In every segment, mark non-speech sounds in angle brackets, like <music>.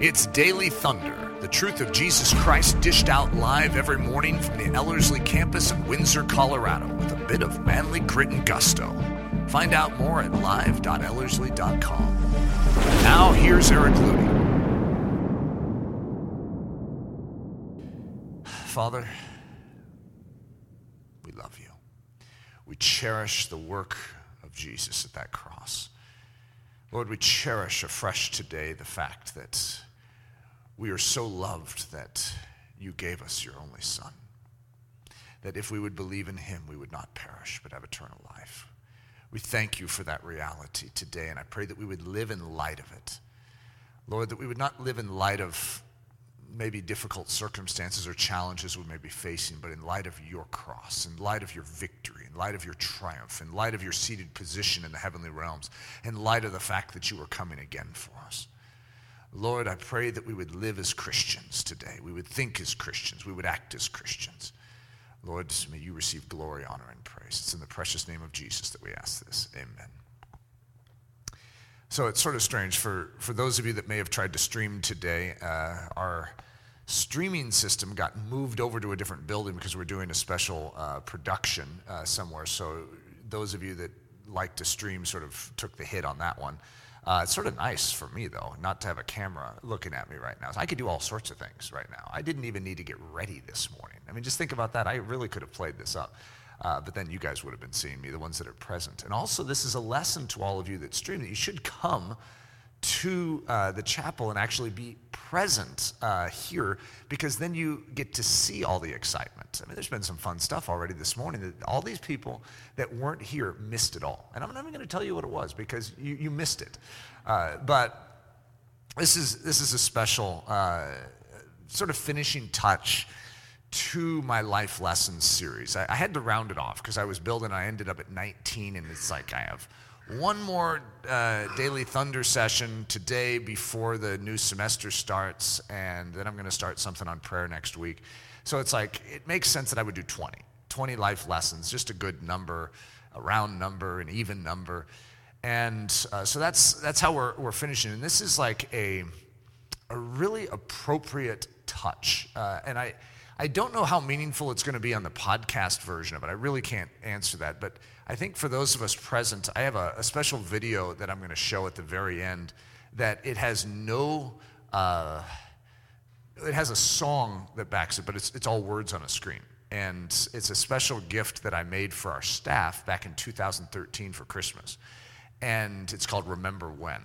It's Daily Thunder, the truth of Jesus Christ dished out live every morning from the Ellerslie campus in Windsor, Colorado, with a bit of manly grit and gusto. Find out more at live.ellerslie.com. Now, here's Eric Ludy. Father, we love you. We cherish the work of Jesus at that cross. Lord, we cherish afresh today the fact that we are so loved that you gave us your only Son. That if we would believe in him, we would not perish, but have eternal life. We thank you for that reality today, and I pray that we would live in light of it. Lord, that we would not live in light of maybe difficult circumstances or challenges we may be facing, but in light of your cross, in light of your victory, in light of your triumph, in light of your seated position in the heavenly realms, in light of the fact that you are coming again for us. Lord, I pray that we would live as Christians today. We would think as Christians. We would act as Christians. Lord, may you receive glory, honor, and praise. It's in the precious name of Jesus that we ask this. Amen. So it's sort of strange for, for those of you that may have tried to stream today, uh, our streaming system got moved over to a different building because we're doing a special uh, production uh, somewhere. So those of you that like to stream sort of took the hit on that one. Uh, it's sort of nice for me, though, not to have a camera looking at me right now. I could do all sorts of things right now. I didn't even need to get ready this morning. I mean, just think about that. I really could have played this up. Uh, but then you guys would have been seeing me, the ones that are present. And also, this is a lesson to all of you that stream that you should come to uh, the chapel and actually be present uh, here because then you get to see all the excitement. I mean, there's been some fun stuff already this morning that all these people that weren't here missed it all. And I'm not even going to tell you what it was because you, you missed it. Uh, but this is, this is a special uh, sort of finishing touch to my life lessons series. I, I had to round it off because I was building, I ended up at 19, and it's like I have one more uh, daily thunder session today before the new semester starts, and then I'm going to start something on prayer next week. So it's like, it makes sense that I would do 20. 20 life lessons, just a good number, a round number, an even number. And uh, so that's, that's how we're, we're finishing. And this is like a, a really appropriate touch. Uh, and I, I don't know how meaningful it's going to be on the podcast version of it. I really can't answer that. But I think for those of us present, I have a, a special video that I'm going to show at the very end that it has no, uh, it has a song that backs it, but it's, it's all words on a screen. And it's a special gift that I made for our staff back in 2013 for Christmas. And it's called Remember When.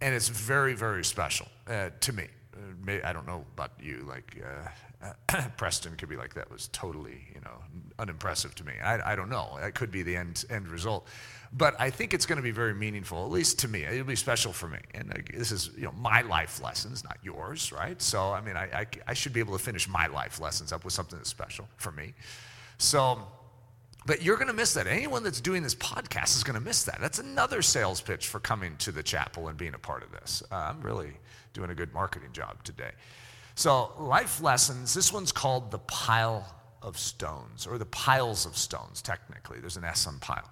And it's very, very special uh, to me. Uh, I don't know about you, like, uh, uh, <clears throat> Preston could be like, that was totally, you know, unimpressive to me. I, I don't know. That could be the end, end result. But I think it's going to be very meaningful, at least to me. It'll be special for me. And uh, this is, you know, my life lessons, not yours, right? So, I mean, I, I, I should be able to finish my life lessons up with something that's special for me. So, but you're going to miss that. Anyone that's doing this podcast is going to miss that. That's another sales pitch for coming to the chapel and being a part of this. Uh, I'm really doing a good marketing job today. So, life lessons, this one's called the pile of stones, or the piles of stones, technically. There's an S on pile.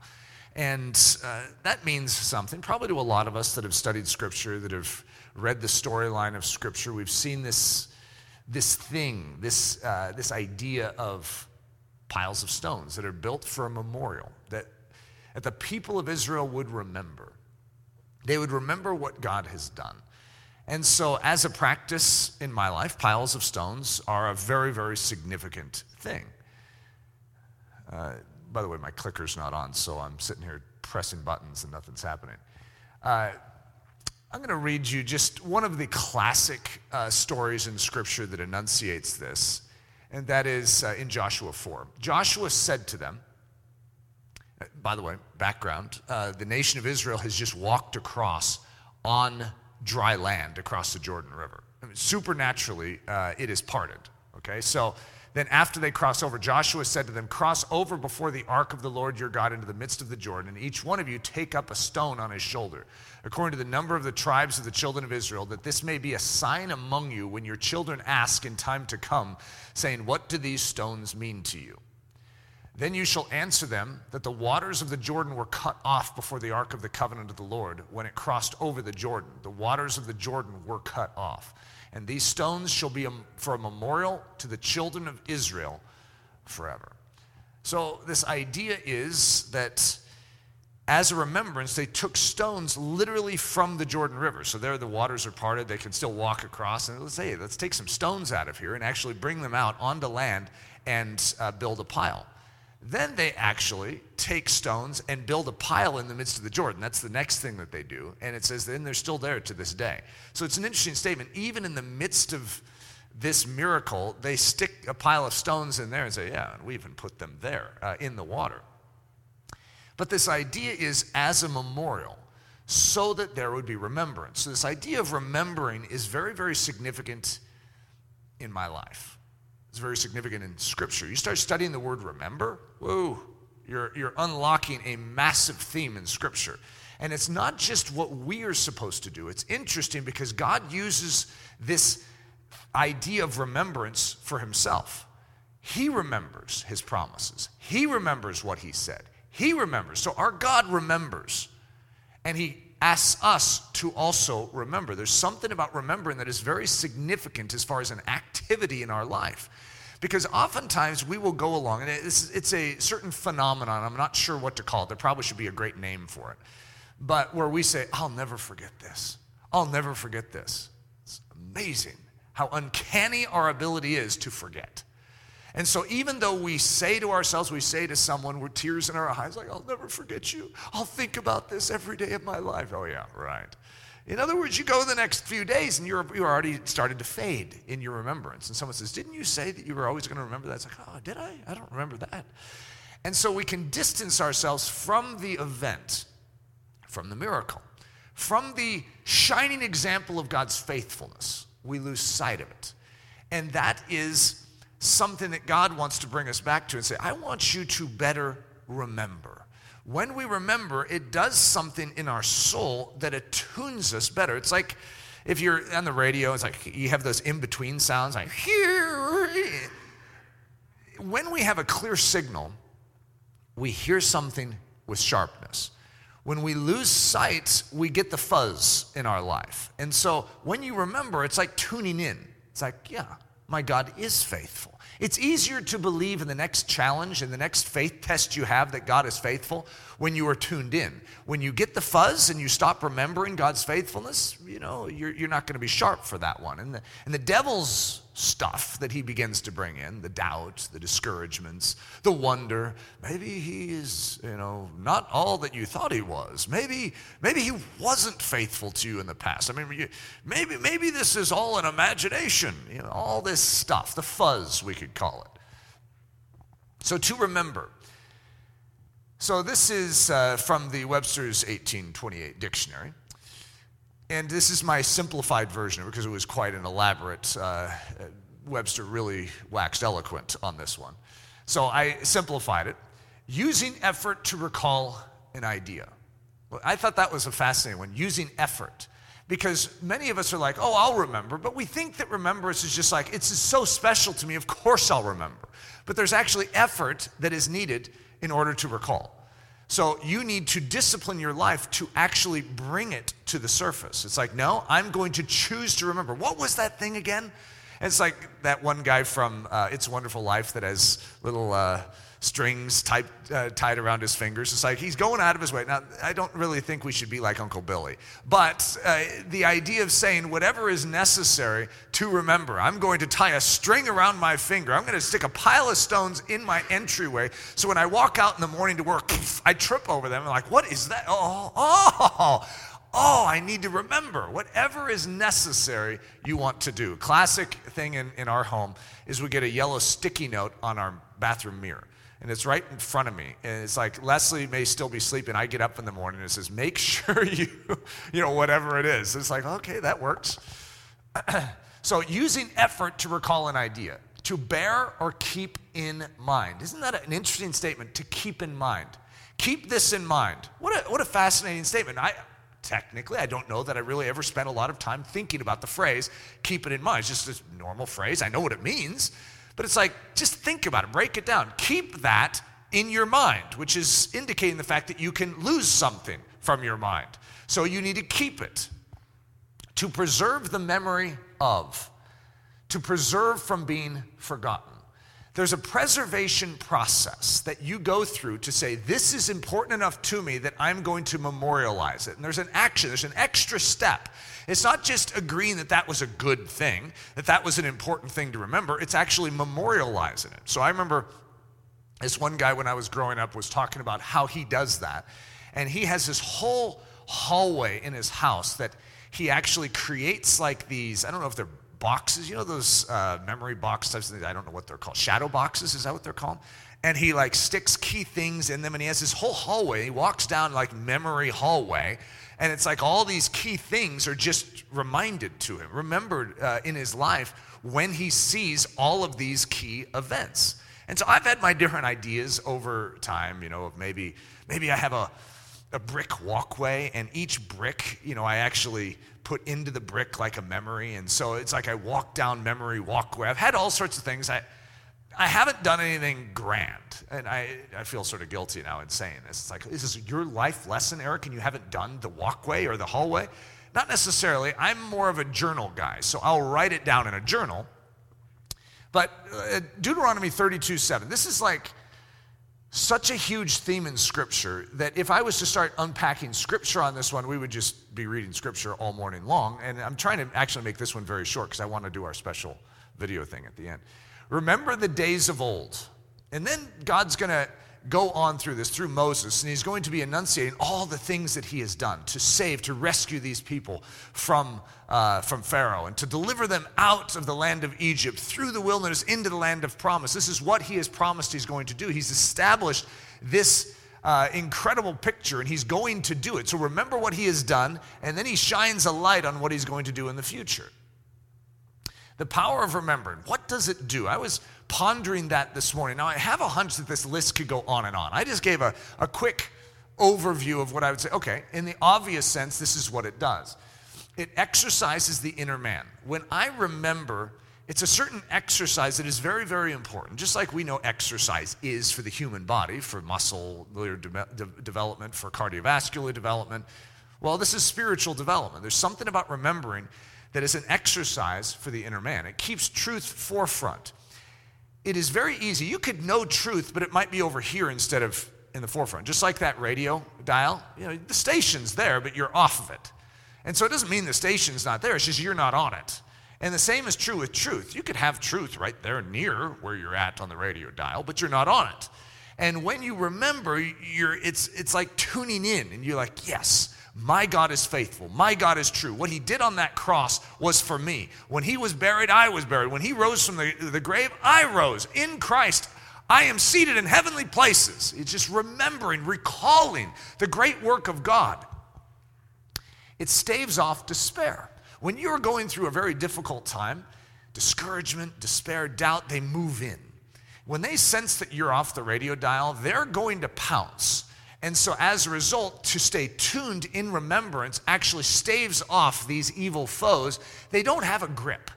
And uh, that means something, probably to a lot of us that have studied Scripture, that have read the storyline of Scripture. We've seen this, this thing, this, uh, this idea of piles of stones that are built for a memorial that, that the people of Israel would remember. They would remember what God has done. And so, as a practice in my life, piles of stones are a very, very significant thing. Uh, by the way, my clicker's not on, so I'm sitting here pressing buttons and nothing's happening. Uh, I'm going to read you just one of the classic uh, stories in Scripture that enunciates this, and that is uh, in Joshua 4. Joshua said to them, uh, by the way, background, uh, the nation of Israel has just walked across on dry land across the Jordan River. I mean, supernaturally, uh, it is parted. Okay, so then after they cross over, Joshua said to them, Cross over before the ark of the Lord your God into the midst of the Jordan, and each one of you take up a stone on his shoulder, according to the number of the tribes of the children of Israel, that this may be a sign among you when your children ask in time to come, saying, What do these stones mean to you? Then you shall answer them that the waters of the Jordan were cut off before the ark of the covenant of the Lord when it crossed over the Jordan. The waters of the Jordan were cut off. And these stones shall be for a memorial to the children of Israel forever. So, this idea is that as a remembrance, they took stones literally from the Jordan River. So there the waters are parted, they can still walk across. And let's say, let's take some stones out of here and actually bring them out onto land and uh, build a pile. Then they actually take stones and build a pile in the midst of the Jordan. That's the next thing that they do. And it says, then they're still there to this day. So it's an interesting statement. Even in the midst of this miracle, they stick a pile of stones in there and say, yeah, and we even put them there uh, in the water. But this idea is as a memorial so that there would be remembrance. So, this idea of remembering is very, very significant in my life. It's very significant in Scripture. You start studying the word remember, whoa, you're, you're unlocking a massive theme in Scripture. And it's not just what we are supposed to do. It's interesting because God uses this idea of remembrance for Himself. He remembers His promises, He remembers what He said. He remembers. So our God remembers. And He asks us to also remember. There's something about remembering that is very significant as far as an activity in our life. Because oftentimes we will go along, and it's, it's a certain phenomenon. I'm not sure what to call it. There probably should be a great name for it. But where we say, I'll never forget this. I'll never forget this. It's amazing how uncanny our ability is to forget. And so, even though we say to ourselves, we say to someone with tears in our eyes, like, I'll never forget you. I'll think about this every day of my life. Oh, yeah, right. In other words, you go the next few days and you're, you're already started to fade in your remembrance. And someone says, Didn't you say that you were always going to remember that? It's like, Oh, did I? I don't remember that. And so we can distance ourselves from the event, from the miracle, from the shining example of God's faithfulness. We lose sight of it. And that is something that God wants to bring us back to and say, I want you to better remember. When we remember, it does something in our soul that attunes us better. It's like if you're on the radio, it's like you have those in between sounds, like. When we have a clear signal, we hear something with sharpness. When we lose sight, we get the fuzz in our life. And so when you remember, it's like tuning in. It's like, yeah, my God is faithful. It's easier to believe in the next challenge and the next faith test you have that God is faithful when you are tuned in. When you get the fuzz and you stop remembering God's faithfulness, you know, you're, you're not going to be sharp for that one. And the, and the devil's stuff that he begins to bring in the doubt, the discouragements, the wonder. Maybe he is, you know, not all that you thought he was. Maybe, maybe he wasn't faithful to you in the past. I mean, maybe, maybe this is all an imagination, you know, all this stuff, the fuzz, we could call it. So to remember. So this is uh, from the Webster's 1828 dictionary. And this is my simplified version because it was quite an elaborate. Uh, Webster really waxed eloquent on this one. So I simplified it using effort to recall an idea. Well, I thought that was a fascinating one using effort. Because many of us are like, oh, I'll remember, but we think that remembrance is just like, it's so special to me, of course I'll remember. But there's actually effort that is needed in order to recall. So you need to discipline your life to actually bring it to the surface. It's like, no, I'm going to choose to remember. What was that thing again? And it's like that one guy from uh, It's Wonderful Life that has little. Uh, strings tied, uh, tied around his fingers. It's like he's going out of his way. Now, I don't really think we should be like Uncle Billy, but uh, the idea of saying whatever is necessary to remember, I'm going to tie a string around my finger, I'm going to stick a pile of stones in my entryway, so when I walk out in the morning to work, I trip over them. I'm like, what is that? Oh, oh. Oh, I need to remember. Whatever is necessary, you want to do. Classic thing in, in our home is we get a yellow sticky note on our bathroom mirror and it's right in front of me. And it's like Leslie may still be sleeping. I get up in the morning and it says, "Make <laughs> sure you, you know, whatever it is." It's like, okay, that works. <clears throat> so using effort to recall an idea, to bear or keep in mind. Isn't that an interesting statement? To keep in mind. Keep this in mind. What a, what a fascinating statement. I, technically, I don't know that I really ever spent a lot of time thinking about the phrase, keep it in mind. It's just a normal phrase. I know what it means. But it's like, just think about it, break it down. Keep that in your mind, which is indicating the fact that you can lose something from your mind. So you need to keep it to preserve the memory of, to preserve from being forgotten. There's a preservation process that you go through to say, This is important enough to me that I'm going to memorialize it. And there's an action, there's an extra step. It's not just agreeing that that was a good thing, that that was an important thing to remember, it's actually memorializing it. So I remember this one guy when I was growing up was talking about how he does that. And he has this whole hallway in his house that he actually creates like these, I don't know if they're boxes, you know, those uh, memory box types of things. I don't know what they're called. Shadow boxes, is that what they're called? And he like sticks key things in them and he has this whole hallway. He walks down like memory hallway and it's like all these key things are just reminded to him, remembered uh, in his life when he sees all of these key events. And so I've had my different ideas over time, you know, of maybe maybe I have a a brick walkway and each brick, you know, I actually put into the brick like a memory and so it's like I walk down memory walkway. I've had all sorts of things. I I haven't done anything grand. And I, I feel sort of guilty now in saying this. It's like, is this your life lesson, Eric, and you haven't done the walkway or the hallway? Not necessarily. I'm more of a journal guy, so I'll write it down in a journal but uh, Deuteronomy 32 7, this is like such a huge theme in Scripture that if I was to start unpacking Scripture on this one, we would just be reading Scripture all morning long. And I'm trying to actually make this one very short because I want to do our special video thing at the end. Remember the days of old. And then God's going to go on through this through Moses, and he's going to be enunciating all the things that he has done to save, to rescue these people from, uh, from Pharaoh, and to deliver them out of the land of Egypt through the wilderness into the land of promise. This is what he has promised he's going to do. He's established this uh, incredible picture, and he's going to do it. So remember what he has done, and then he shines a light on what he's going to do in the future. The power of remembering, what does it do? I was pondering that this morning. Now, I have a hunch that this list could go on and on. I just gave a, a quick overview of what I would say. Okay, in the obvious sense, this is what it does it exercises the inner man. When I remember, it's a certain exercise that is very, very important. Just like we know exercise is for the human body, for muscle de- development, for cardiovascular development. Well, this is spiritual development. There's something about remembering that is an exercise for the inner man. It keeps truth forefront. It is very easy. You could know truth, but it might be over here instead of in the forefront. Just like that radio dial, you know, the station's there, but you're off of it. And so it doesn't mean the station's not there, it's just you're not on it. And the same is true with truth. You could have truth right there near where you're at on the radio dial, but you're not on it. And when you remember, you're, it's, it's like tuning in, and you're like, yes, my God is faithful. My God is true. What he did on that cross was for me. When he was buried, I was buried. When he rose from the, the grave, I rose. In Christ, I am seated in heavenly places. It's just remembering, recalling the great work of God. It staves off despair. When you're going through a very difficult time, discouragement, despair, doubt, they move in. When they sense that you're off the radio dial, they're going to pounce and so, as a result, to stay tuned in remembrance actually staves off these evil foes. They don't have a grip.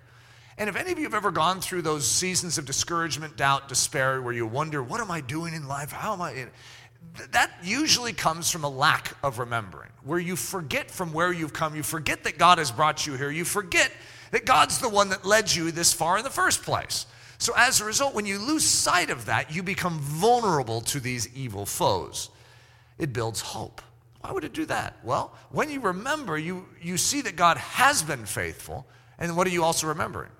And if any of you have ever gone through those seasons of discouragement, doubt, despair, where you wonder, what am I doing in life? How am I? In? That usually comes from a lack of remembering, where you forget from where you've come. You forget that God has brought you here. You forget that God's the one that led you this far in the first place. So, as a result, when you lose sight of that, you become vulnerable to these evil foes it builds hope. Why would it do that? Well, when you remember, you, you see that God has been faithful. And what are you also remembering?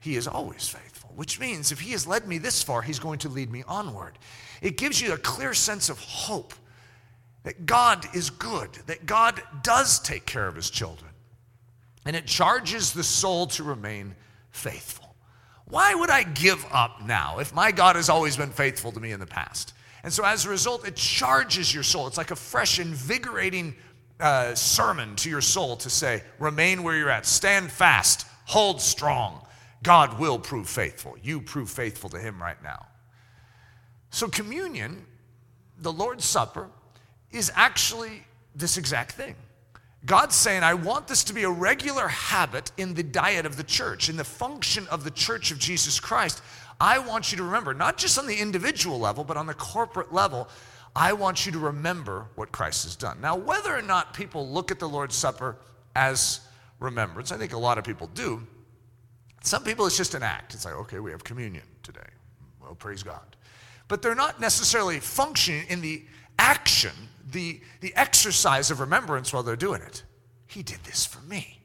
He is always faithful, which means if He has led me this far, He's going to lead me onward. It gives you a clear sense of hope that God is good, that God does take care of His children. And it charges the soul to remain faithful. Why would I give up now if my God has always been faithful to me in the past? And so as a result, it charges your soul. It's like a fresh, invigorating uh, sermon to your soul to say, remain where you're at, stand fast, hold strong. God will prove faithful. You prove faithful to Him right now. So, communion, the Lord's Supper, is actually this exact thing. God's saying, I want this to be a regular habit in the diet of the church, in the function of the church of Jesus Christ. I want you to remember, not just on the individual level, but on the corporate level, I want you to remember what Christ has done. Now, whether or not people look at the Lord's Supper as remembrance, I think a lot of people do. Some people, it's just an act. It's like, okay, we have communion today. Well, praise God. But they're not necessarily functioning in the action, the, the exercise of remembrance while they're doing it. He did this for me.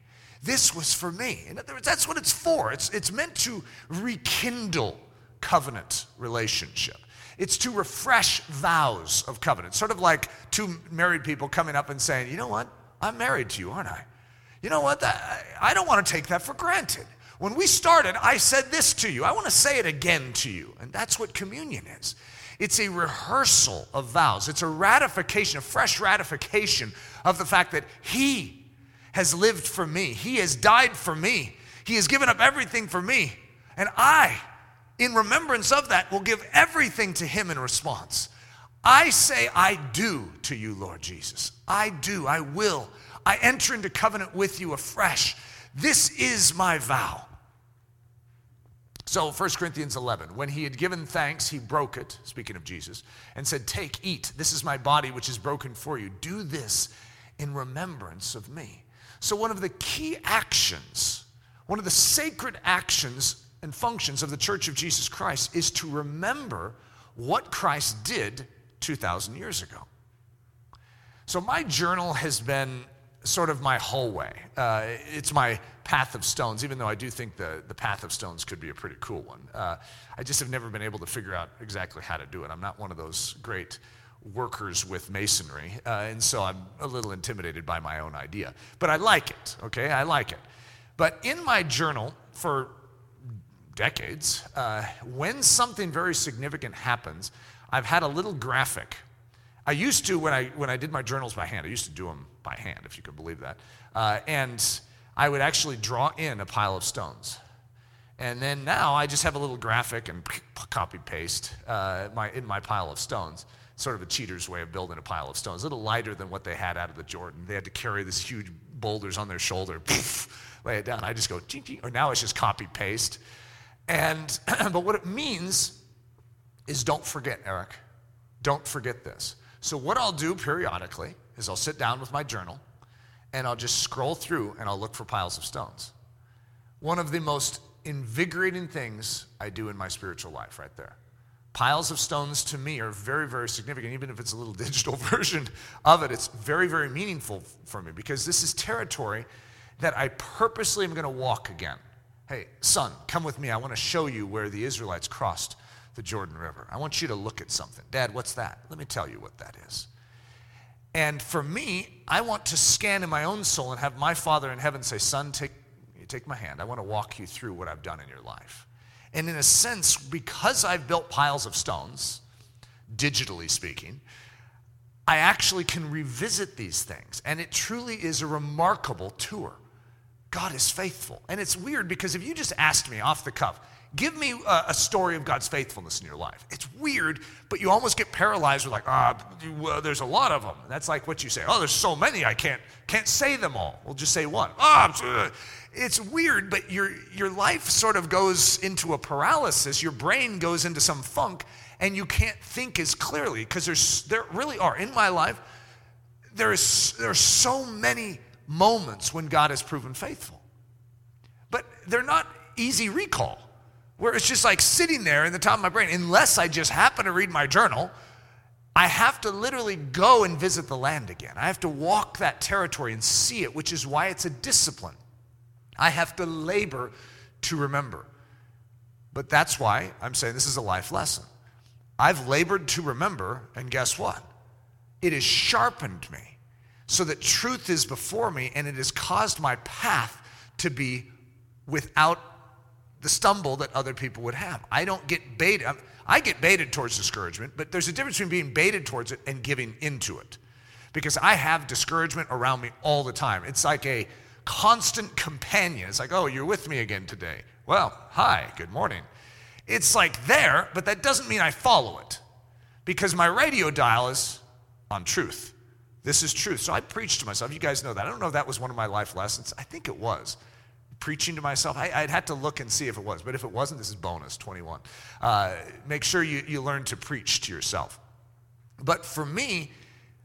This was for me. In other words, that's what it's for. It's, it's meant to rekindle covenant relationship. It's to refresh vows of covenant. Sort of like two married people coming up and saying, you know what? I'm married to you, aren't I? You know what? I don't want to take that for granted. When we started, I said this to you. I want to say it again to you. And that's what communion is. It's a rehearsal of vows, it's a ratification, a fresh ratification of the fact that He has lived for me. He has died for me. He has given up everything for me. And I, in remembrance of that, will give everything to Him in response. I say, I do to you, Lord Jesus. I do. I will. I enter into covenant with you afresh. This is my vow. So, 1 Corinthians 11, when he had given thanks, he broke it, speaking of Jesus, and said, Take, eat. This is my body, which is broken for you. Do this in remembrance of me. So, one of the key actions, one of the sacred actions and functions of the Church of Jesus Christ is to remember what Christ did 2,000 years ago. So, my journal has been sort of my hallway. Uh, it's my path of stones, even though I do think the, the path of stones could be a pretty cool one. Uh, I just have never been able to figure out exactly how to do it. I'm not one of those great workers with masonry, uh, and so I'm a little intimidated by my own idea. But I like it, okay? I like it. But in my journal for decades, uh, when something very significant happens, I've had a little graphic. I used to, when I, when I did my journals by hand, I used to do them by hand, if you could believe that. Uh, and I would actually draw in a pile of stones. And then now I just have a little graphic and copy paste uh, my, in my pile of stones sort of a cheater's way of building a pile of stones, a little lighter than what they had out of the Jordan. They had to carry these huge boulders on their shoulder, poof, lay it down. I just go, ching, or now it's just copy paste. And, <clears throat> but what it means is don't forget, Eric. Don't forget this. So, what I'll do periodically is I'll sit down with my journal and I'll just scroll through and I'll look for piles of stones. One of the most invigorating things I do in my spiritual life, right there. Piles of stones to me are very, very significant. Even if it's a little <laughs> digital version of it, it's very, very meaningful for me because this is territory that I purposely am going to walk again. Hey, son, come with me. I want to show you where the Israelites crossed the Jordan River. I want you to look at something. Dad, what's that? Let me tell you what that is. And for me, I want to scan in my own soul and have my Father in heaven say, Son, take, take my hand. I want to walk you through what I've done in your life. And in a sense, because I've built piles of stones, digitally speaking, I actually can revisit these things. And it truly is a remarkable tour. God is faithful. And it's weird because if you just asked me off the cuff, give me a, a story of God's faithfulness in your life. It's weird, but you almost get paralyzed with like, ah, well, there's a lot of them. That's like what you say. Oh, there's so many, I can't can't say them all. We'll just say one. Ah, it's weird, but your, your life sort of goes into a paralysis. Your brain goes into some funk, and you can't think as clearly because there really are in my life. There is there are so many moments when God has proven faithful, but they're not easy recall. Where it's just like sitting there in the top of my brain, unless I just happen to read my journal. I have to literally go and visit the land again. I have to walk that territory and see it, which is why it's a discipline. I have to labor to remember. But that's why I'm saying this is a life lesson. I've labored to remember, and guess what? It has sharpened me so that truth is before me, and it has caused my path to be without the stumble that other people would have. I don't get baited. Um, I get baited towards discouragement, but there's a difference between being baited towards it and giving into it. Because I have discouragement around me all the time. It's like a constant companion. It's like, oh, you're with me again today. Well, hi, good morning. It's like there, but that doesn't mean I follow it because my radio dial is on truth. This is truth. So I preach to myself. You guys know that. I don't know if that was one of my life lessons. I think it was. preaching to myself. I, would have to look and see if it was, but if it wasn't, this is bonus 21. Uh, make sure you, you learn to preach to yourself. But for me,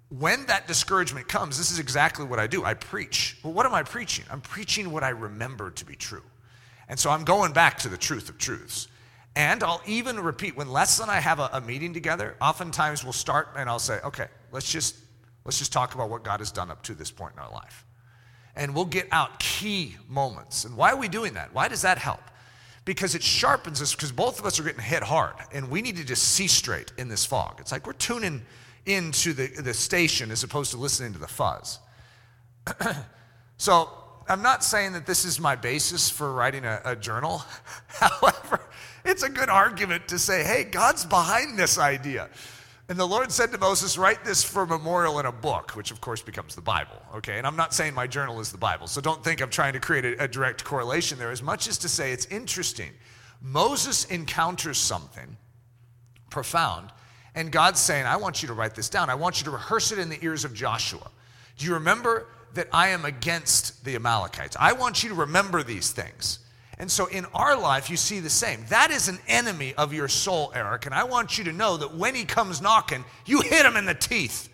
when that discouragement comes, this is exactly what I do. I preach. Well, what am I preaching? I'm preaching what I remember to be true. And so I'm going back to the truth of truths. And I'll even repeat when Les and I have a, a meeting together, oftentimes we'll start and I'll say, okay, let's just let's just talk about what God has done up to this point in our life and we'll get out key moments. And why are we doing that? Why does that help? Because it sharpens us, because both of us are getting hit hard, and we need to just see straight in this fog. It's like we're tuning into the, the station as opposed to listening to the fuzz. <clears throat> so I'm not saying that this is my basis for writing a, a journal. <laughs> However, it's a good argument to say, hey, God's behind this idea. And the Lord said to Moses, Write this for memorial in a book, which of course becomes the Bible. Okay, and I'm not saying my journal is the Bible, so don't think I'm trying to create a, a direct correlation there, as much as to say it's interesting. Moses encounters something profound, and God's saying, I want you to write this down. I want you to rehearse it in the ears of Joshua. Do you remember that I am against the Amalekites? I want you to remember these things. And so in our life, you see the same. That is an enemy of your soul, Eric. And I want you to know that when he comes knocking, you hit him in the teeth.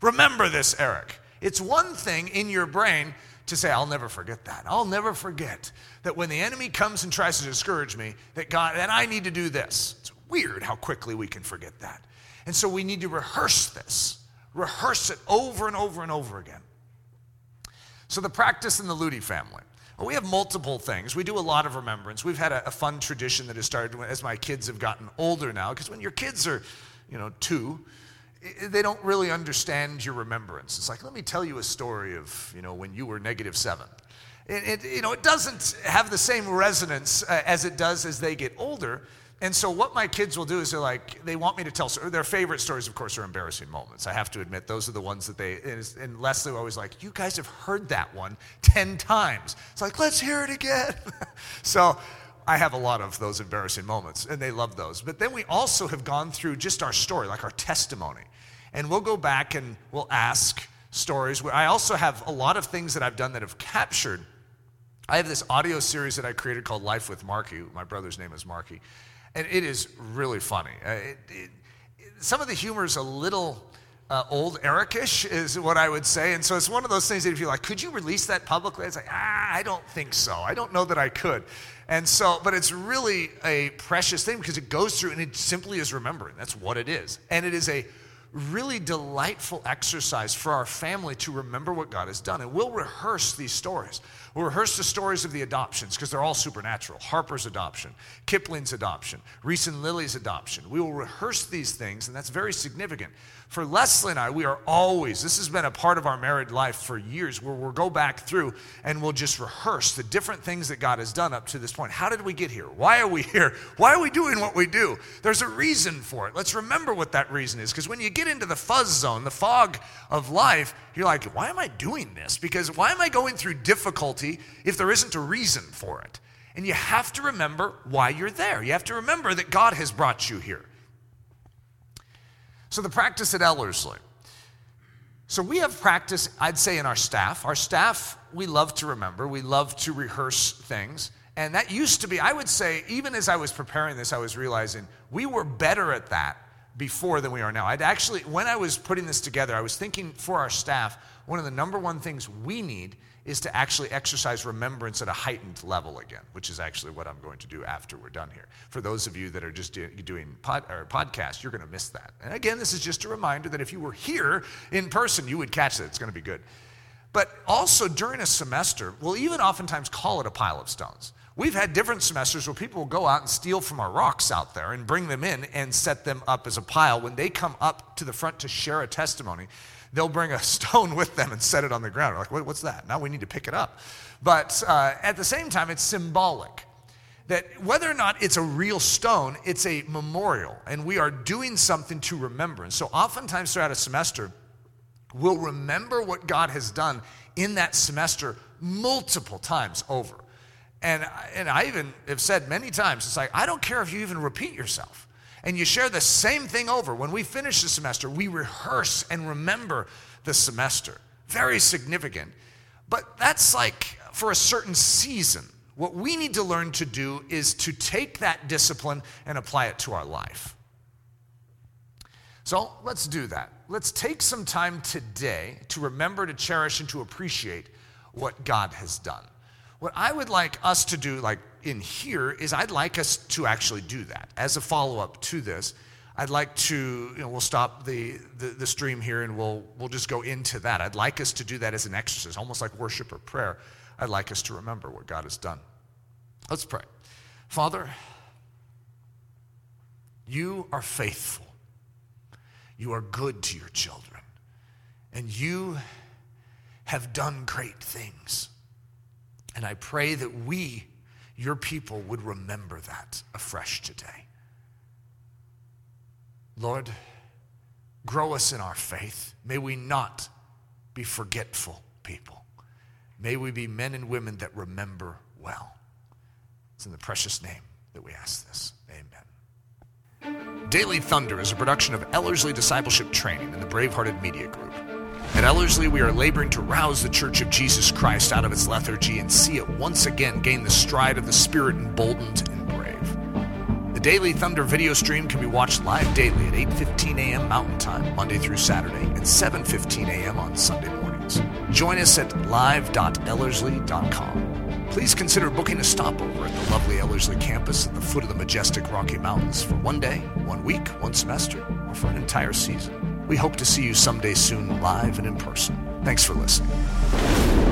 Remember this, Eric. It's one thing in your brain to say, I'll never forget that. I'll never forget that when the enemy comes and tries to discourage me, that God, and I need to do this. It's weird how quickly we can forget that. And so we need to rehearse this, rehearse it over and over and over again. So the practice in the Ludy family. Well, we have multiple things. We do a lot of remembrance. We've had a, a fun tradition that has started as my kids have gotten older now, because when your kids are, you know, two, they don't really understand your remembrance. It's like, let me tell you a story of, you know, when you were negative seven. It, it you know, it doesn't have the same resonance uh, as it does as they get older. And so what my kids will do is they're like, they want me to tell, their favorite stories, of course, are embarrassing moments. I have to admit, those are the ones that they, and Leslie always like, you guys have heard that one 10 times. It's like, let's hear it again. <laughs> so I have a lot of those embarrassing moments, and they love those. But then we also have gone through just our story, like our testimony. And we'll go back and we'll ask stories. I also have a lot of things that I've done that have captured. I have this audio series that I created called Life with Marky. My brother's name is Marky and it is really funny. Uh, it, it, some of the humor is a little uh, old Ericish, is what I would say. And so it's one of those things that if you're like, could you release that publicly? It's like, ah, I don't think so. I don't know that I could. And so, but it's really a precious thing because it goes through and it simply is remembering. That's what it is. And it is a really delightful exercise for our family to remember what God has done. And we'll rehearse these stories. We'll rehearse the stories of the adoptions because they're all supernatural. Harper's adoption, Kipling's adoption, Reese and Lily's adoption. We will rehearse these things, and that's very significant. For Leslie and I, we are always, this has been a part of our married life for years, where we'll go back through and we'll just rehearse the different things that God has done up to this point. How did we get here? Why are we <laughs> here? Why are we doing what we do? There's a reason for it. Let's remember what that reason is. Because when you get into the fuzz zone, the fog of life, you're like, why am I doing this? Because why am I going through difficulty if there isn't a reason for it? And you have to remember why you're there. You have to remember that God has brought you here. So the practice at Ellerslie. So we have practice, I'd say, in our staff. Our staff, we love to remember, we love to rehearse things. And that used to be, I would say, even as I was preparing this, I was realizing we were better at that before than we are now. I'd actually, when I was putting this together, I was thinking for our staff, one of the number one things we need is to actually exercise remembrance at a heightened level again, which is actually what I'm going to do after we're done here. For those of you that are just do, doing pod, or podcasts, you're going to miss that. And again, this is just a reminder that if you were here in person, you would catch it. It's going to be good. But also during a semester, we'll even oftentimes call it a pile of stones. We've had different semesters where people will go out and steal from our rocks out there and bring them in and set them up as a pile. When they come up to the front to share a testimony, they'll bring a <laughs> stone with them and set it on the ground. We're like, what's that? Now we need to pick it up. But uh, at the same time, it's symbolic that whether or not it's a real stone, it's a memorial, and we are doing something to remember. And so, oftentimes throughout a semester, we'll remember what God has done in that semester multiple times over. And, and I even have said many times, it's like, I don't care if you even repeat yourself and you share the same thing over. When we finish the semester, we rehearse and remember the semester. Very significant. But that's like for a certain season. What we need to learn to do is to take that discipline and apply it to our life. So let's do that. Let's take some time today to remember, to cherish, and to appreciate what God has done. What I would like us to do, like in here, is I'd like us to actually do that. As a follow up to this, I'd like to, you know, we'll stop the, the, the, stream here and we'll, we'll just go into that. I'd like us to do that as an exercise, almost like worship or prayer. I'd like us to remember what God has done. Let's pray. Father, you are faithful. You are good to your children. And you have done great things. And I pray that we, your people, would remember that afresh today. Lord, grow us in our faith. May we not be forgetful people. May we be men and women that remember well. It's in the precious name that we ask this. Amen. Daily Thunder is a production of Ellerslie Discipleship Training and the Bravehearted Media Group. At Ellerslie, we are laboring to rouse the Church of Jesus Christ out of its lethargy and see it once again gain the stride of the Spirit emboldened and brave. The Daily Thunder video stream can be watched live daily at 8:15 a.m. Mountain Time, Monday through Saturday, and 7:15 a.m. on Sunday mornings. Join us at live.ellerslie.com. Please consider booking a stopover at the lovely Ellerslie campus at the foot of the majestic Rocky Mountains for one day, one week, one semester, or for an entire season. We hope to see you someday soon, live and in person. Thanks for listening.